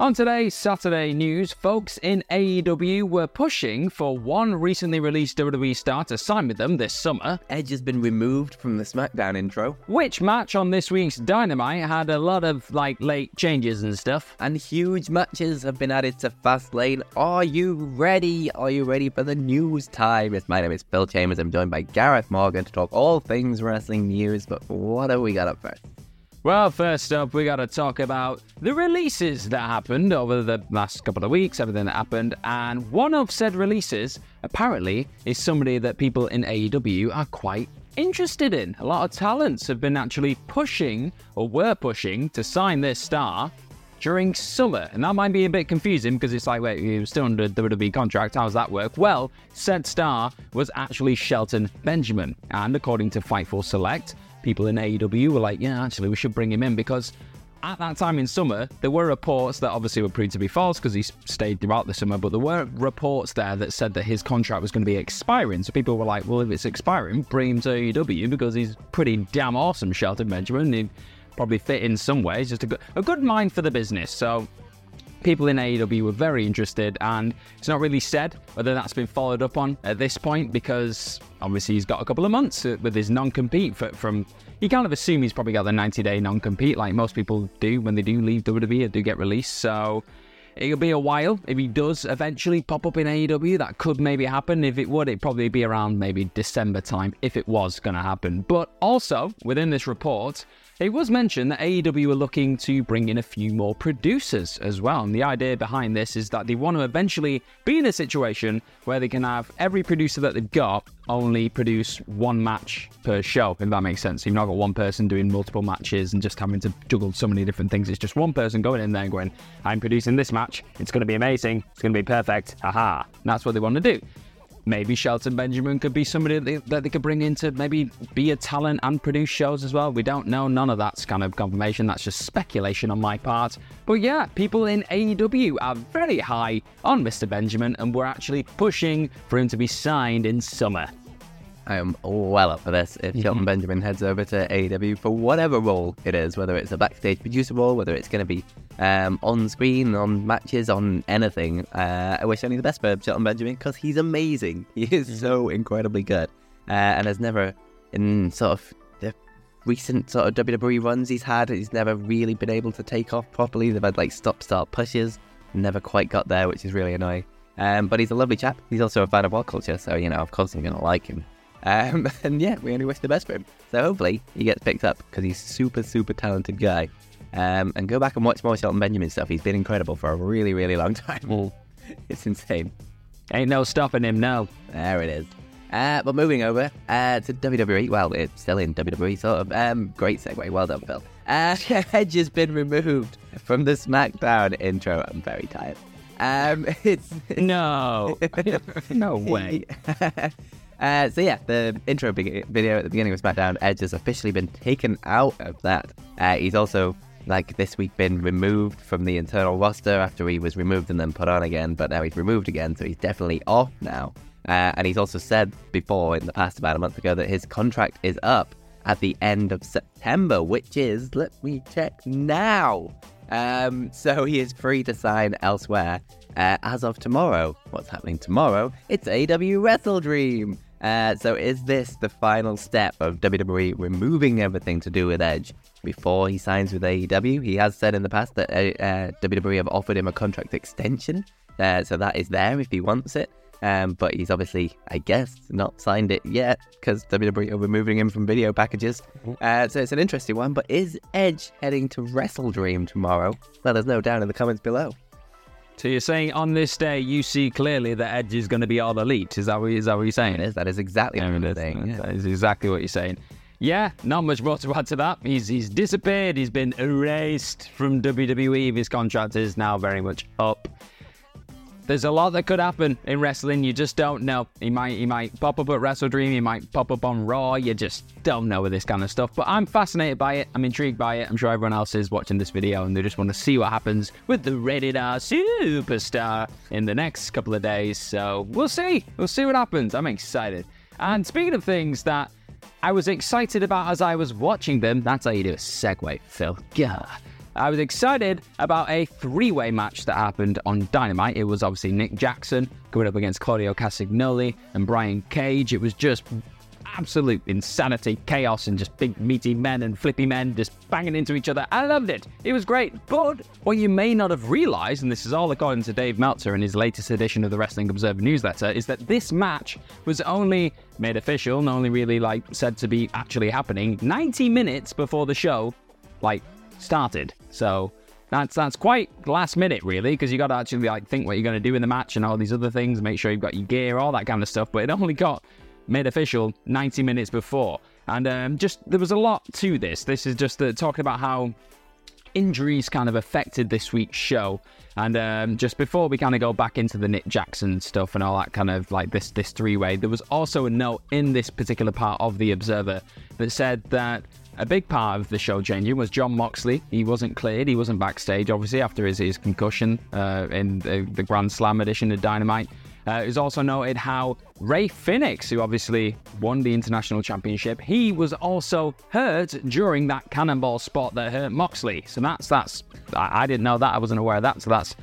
On today's Saturday news, folks in AEW were pushing for one recently released WWE star to sign with them this summer. Edge has been removed from the SmackDown intro. Which match on this week's Dynamite had a lot of like late changes and stuff. And huge matches have been added to Fastlane. Are you ready? Are you ready for the news time? Yes, my name is Phil Chambers. I'm joined by Gareth Morgan to talk all things wrestling news. But what have we got up first? Well, first up, we got to talk about the releases that happened over the last couple of weeks, everything that happened. And one of said releases, apparently, is somebody that people in AEW are quite interested in. A lot of talents have been actually pushing, or were pushing, to sign this star during summer. And that might be a bit confusing because it's like, wait, he was still under the WWE contract. How does that work? Well, said star was actually Shelton Benjamin. And according to Fightful Select, people in AEW were like, yeah, actually, we should bring him in because at that time in summer, there were reports that obviously were proved to be false because he stayed throughout the summer, but there were reports there that said that his contract was going to be expiring. So people were like, well, if it's expiring, bring him to AEW because he's pretty damn awesome, Shelton Benjamin. He'd probably fit in some ways, just a good, a good mind for the business. So people in AEW were very interested, and it's not really said whether that's been followed up on at this point because obviously he's got a couple of months uh, with his non-compete from. You kind of assume he's probably got the 90-day non-compete, like most people do when they do leave WWE or do get released. So it'll be a while if he does eventually pop up in AEW. That could maybe happen. If it would, it'd probably be around maybe December time if it was going to happen. But also within this report, it was mentioned that AEW are looking to bring in a few more producers as well. And the idea behind this is that they want to eventually be in a situation where they can have every producer that they've got only produce one match per show, if that makes sense. You've not got one person doing multiple matches and just having to juggle so many different things. It's just one person going in there and going, I'm producing this match. It's going to be amazing. It's going to be perfect. Haha. And that's what they want to do maybe Shelton Benjamin could be somebody that they, that they, could bring in to maybe be a talent and produce shows as well. We don't know. None of that's kind of confirmation. That's just speculation on my part. But yeah, people in AEW are very high on Mr. Benjamin and we're actually pushing for him to be signed in summer. I am well up for this. If mm-hmm. Shelton Benjamin heads over to AEW for whatever role it is, whether it's a backstage producer role, whether it's going to be um, on screen, on matches, on anything, uh, I wish only the best for Shelton Benjamin because he's amazing. He is mm-hmm. so incredibly good, uh, and has never, in sort of the recent sort of WWE runs he's had, he's never really been able to take off properly. They've had like stop-start pushes, never quite got there, which is really annoying. Um, but he's a lovely chap. He's also a fan of our culture, so you know, of course, I'm going to like him. Um, and yeah, we only wish the best for him. So hopefully he gets picked up because he's super, super talented guy. Um, and go back and watch more Shelton Benjamin stuff. He's been incredible for a really, really long time. Mm. it's insane. Ain't no stopping him now. There it is. Uh, but moving over uh, to WWE, well, it's still in WWE, sort of. Um, great segue. Well done, Phil. Uh, Edge has been removed from the SmackDown intro. I'm very tired. Um, it's no, no way. Uh, so yeah, the intro video at the beginning of SmackDown, Edge has officially been taken out of that. Uh, he's also like this week been removed from the internal roster after he was removed and then put on again, but now he's removed again, so he's definitely off now. Uh, and he's also said before in the past about a month ago that his contract is up at the end of September, which is let me check now. Um, so he is free to sign elsewhere uh, as of tomorrow. What's happening tomorrow? It's AEW Wrestle Dream. Uh, so, is this the final step of WWE removing everything to do with Edge before he signs with AEW? He has said in the past that uh, uh WWE have offered him a contract extension, uh, so that is there if he wants it. Um, but he's obviously, I guess, not signed it yet because WWE are removing him from video packages. Mm-hmm. Uh, so it's an interesting one. But is Edge heading to Wrestle Dream tomorrow? Let us know down in the comments below. So you're saying on this day you see clearly that Edge is going to be all elite? Is that what, is that what you're saying? It is. That is exactly what I'm saying. Yeah. That is exactly what you're saying. Yeah, not much more to add to that. He's he's disappeared. He's been erased from WWE. His contract is now very much up. There's a lot that could happen in wrestling. You just don't know. He might he might pop up at Wrestle Dream. He might pop up on Raw. You just don't know with this kind of stuff. But I'm fascinated by it. I'm intrigued by it. I'm sure everyone else is watching this video and they just want to see what happens with the Rated R superstar in the next couple of days. So we'll see. We'll see what happens. I'm excited. And speaking of things that I was excited about as I was watching them, that's how you do a segue, Phil. Gah. I was excited about a three way match that happened on Dynamite. It was obviously Nick Jackson going up against Claudio Castagnoli and Brian Cage. It was just absolute insanity, chaos, and just big meaty men and flippy men just banging into each other. I loved it. It was great. But what you may not have realized, and this is all according to Dave Meltzer in his latest edition of the Wrestling Observer newsletter, is that this match was only made official and only really like said to be actually happening 90 minutes before the show like started. So that's that's quite last minute, really, because you got to actually like think what you're going to do in the match and all these other things. Make sure you've got your gear, all that kind of stuff. But it only got made official 90 minutes before, and um, just there was a lot to this. This is just uh, talking about how injuries kind of affected this week's show. And um, just before we kind of go back into the Nick Jackson stuff and all that kind of like this this three way, there was also a note in this particular part of the Observer that said that a big part of the show changing was Jon Moxley. He wasn't cleared. He wasn't backstage, obviously, after his, his concussion uh, in the, the, Grand Slam edition of Dynamite. Uh, it was also noted how Rey Fenix, who obviously won the international championship, he was also hurt during that cannonball spot that hurt Moxley. So that's that's I, I didn't know that. I wasn't aware of that. So that's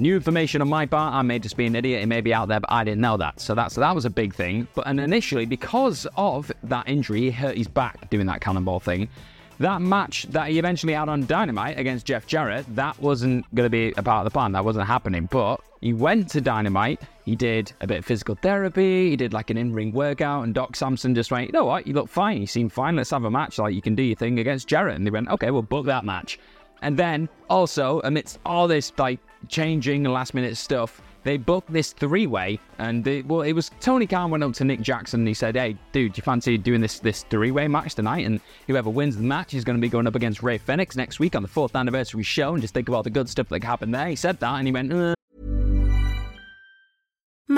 New information on my part. I may just be an idiot. It may be out there, but I didn't know that. So that's that was a big thing. But and initially, because of that injury, he hurt his back doing that cannonball thing. That match that he eventually had on Dynamite against Jeff Jarrett, that wasn't going to be a part of the plan. That wasn't happening. But he went to Dynamite. He did a bit of physical therapy. He did like an in-ring workout, and Doc Sampson just went, "You know what? You look fine. You seem fine. Let's have a match. Like you can do your thing against Jarrett." And they went, "Okay, we'll book that match." And then also amidst all this like changing last minute stuff, they booked this three way, and they, well, it was Tony Khan went up to Nick Jackson and he said, "Hey, dude, do you fancy doing this this three way match tonight? And whoever wins the match is going to be going up against Rey Fenix next week on the fourth anniversary show, and just think about the good stuff that happened there." He said that, and he went. Uh.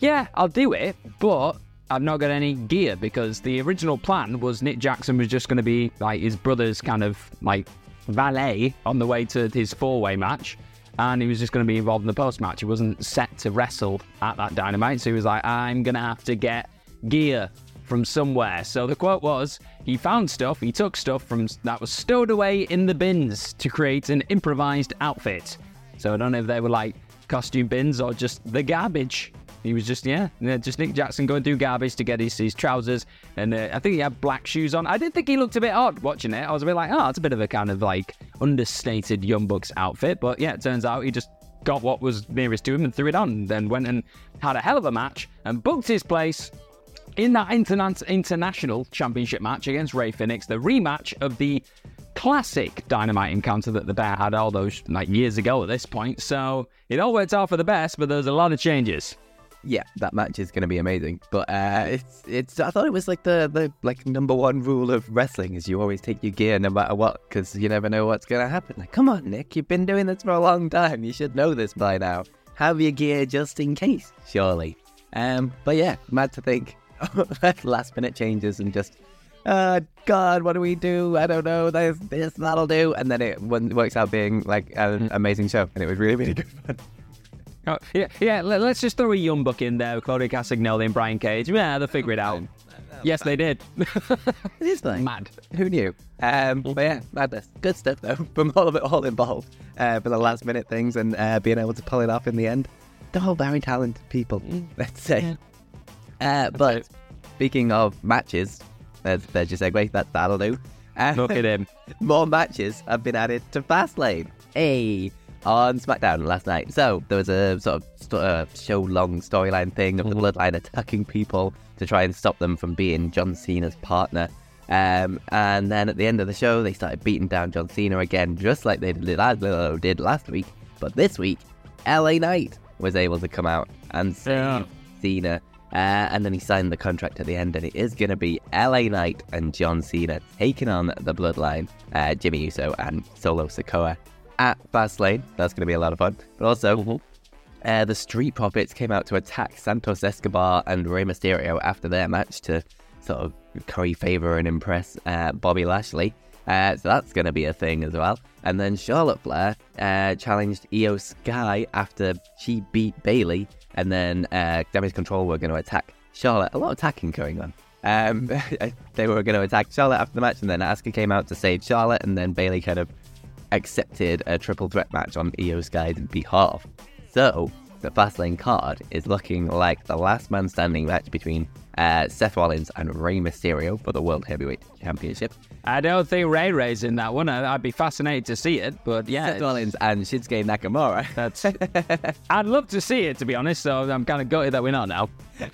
yeah, I'll do it, but I've not got any gear because the original plan was Nick Jackson was just going to be like his brother's kind of like valet on the way to his four way match. And he was just going to be involved in the post match. He wasn't set to wrestle at that dynamite. So he was like, I'm going to have to get gear from somewhere. So the quote was, he found stuff, he took stuff from that was stowed away in the bins to create an improvised outfit. So I don't know if they were like costume bins or just the garbage. He was just yeah, just Nick Jackson going through garbage to get his, his trousers, and uh, I think he had black shoes on. I did think he looked a bit odd watching it. I was a bit like, oh, it's a bit of a kind of like understated Young Bucks outfit, but yeah, it turns out he just got what was nearest to him and threw it on, and then went and had a hell of a match and booked his place in that interna- international championship match against Rey Fenix, the rematch of the classic dynamite encounter that the bear had all those like years ago at this point. So it all worked out for the best, but there's a lot of changes. Yeah, that match is going to be amazing. But uh, it's it's. I thought it was like the the like number one rule of wrestling is you always take your gear no matter what because you never know what's going to happen. Like, come on, Nick, you've been doing this for a long time. You should know this by now. Have your gear just in case, surely. Um, but yeah, mad to think last minute changes and just uh, God, what do we do? I don't know. This, this, that'll do. And then it works out being like an amazing show. And it was really, really good fun. Oh, yeah, yeah. Let's just throw a young buck in there, Claudio Castagnoli and Brian Cage. Yeah, they'll figure it out. Yes, they did. it is like mad. Who knew? Um, but yeah, madness. Good stuff though. From all of it all involved uh, for the last minute things and uh, being able to pull it off in the end. They're all very talented people. Mm. Let's say. Uh, but speaking of matches, there's, there's your segue. That that'll do. Uh, Look at him. More matches have been added to Fastlane. Hey on SmackDown last night. So there was a sort of st- uh, show long storyline thing of the mm-hmm. Bloodline attacking people to try and stop them from being John Cena's partner. Um, and then at the end of the show, they started beating down John Cena again, just like they did last week. But this week, LA Knight was able to come out and save yeah. Cena. Uh, and then he signed the contract at the end, and it is going to be LA Knight and John Cena taking on the Bloodline, uh, Jimmy Uso and Solo Sikoa at Fastlane. That's going to be a lot of fun. But also, mm-hmm. uh, the Street Profits came out to attack Santos Escobar and Rey Mysterio after their match to sort of curry favor and impress uh, Bobby Lashley. Uh, so that's going to be a thing as well. And then Charlotte Flair uh, challenged Iyo Sky after she beat Bayley. And then uh, Damage Control were going to attack Charlotte. A lot of attacking going on. Um, they were going to attack Charlotte after the match, and then Asuka came out to save Charlotte, and then Bayley kind of accepted a triple threat match on Iyo Sky's behalf. So, the Fastlane card is looking like the last man standing match between uh, Seth Rollins and Rey Mysterio for the World Heavyweight Championship. I don't think Ray Ray's in that one. I'd be fascinated to see it, but yeah. Seth Rollins and Shinsuke Nakamura. That's. I'd love to see it, to be honest, so I'm kind of gutted that we're not now.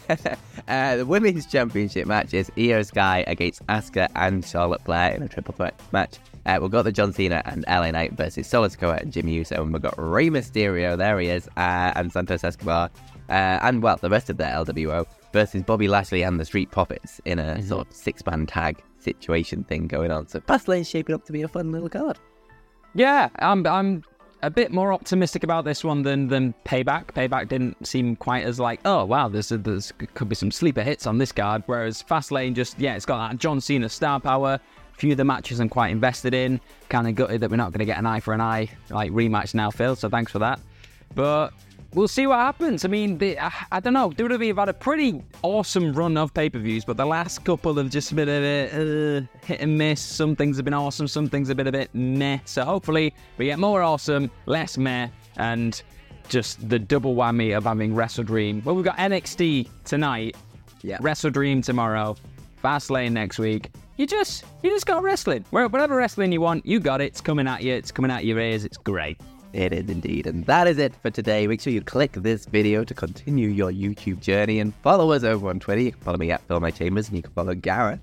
uh, the Women's Championship match is Iyo Sky against Asuka and Charlotte Flair in a triple threat match. Uh, we've got the John Cena and LA Knight versus Solo Sikoa and Jimmy Uso, and we've got Rey Mysterio, there he is, uh, and Santos Escobar, uh, and well, the rest of the LWO versus Bobby Lashley and the Street Profits in a mm-hmm. sort of six man tag situation thing going on. So Fastlane's shaping up to be a fun little card. Yeah, I'm I'm a bit more optimistic about this one than than Payback. Payback didn't seem quite as like, oh wow, there's a, there's could be some sleeper hits on this card. Whereas Fastlane just yeah, it's got that John Cena star power. Few of the matches I'm quite invested in. Kind of gutted that we're not going to get an eye for an eye like rematch now, Phil. So thanks for that. But we'll see what happens. I mean, the, I, I, don't know. WWE have had a pretty awesome run of pay per views, but the last couple have just been a bit uh, hit and miss. Some things have been awesome, some things have been a bit meh. So hopefully we get more awesome, less meh, and just the double whammy of having Wrestle Dream. Well, we've got NXT tonight, yeah. Wrestle Dream tomorrow, Fastlane next week. You just you just got wrestling. Whatever wrestling you want, you got it. It's coming at you. It's coming at your ears. It's great. It is indeed. And that is it for today. Make sure you click this video to continue your YouTube journey and follow us over on Twitter. You can follow me at Phil My Chambers and you can follow Gareth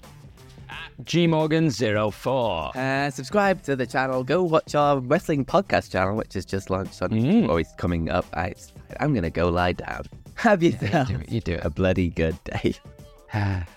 at gmorgan04. Uh, subscribe to the channel. Go watch our wrestling podcast channel, which is just launched on mm. always coming up. I, I'm going to go lie down. Have yourself yeah, you, do you do a bloody good day.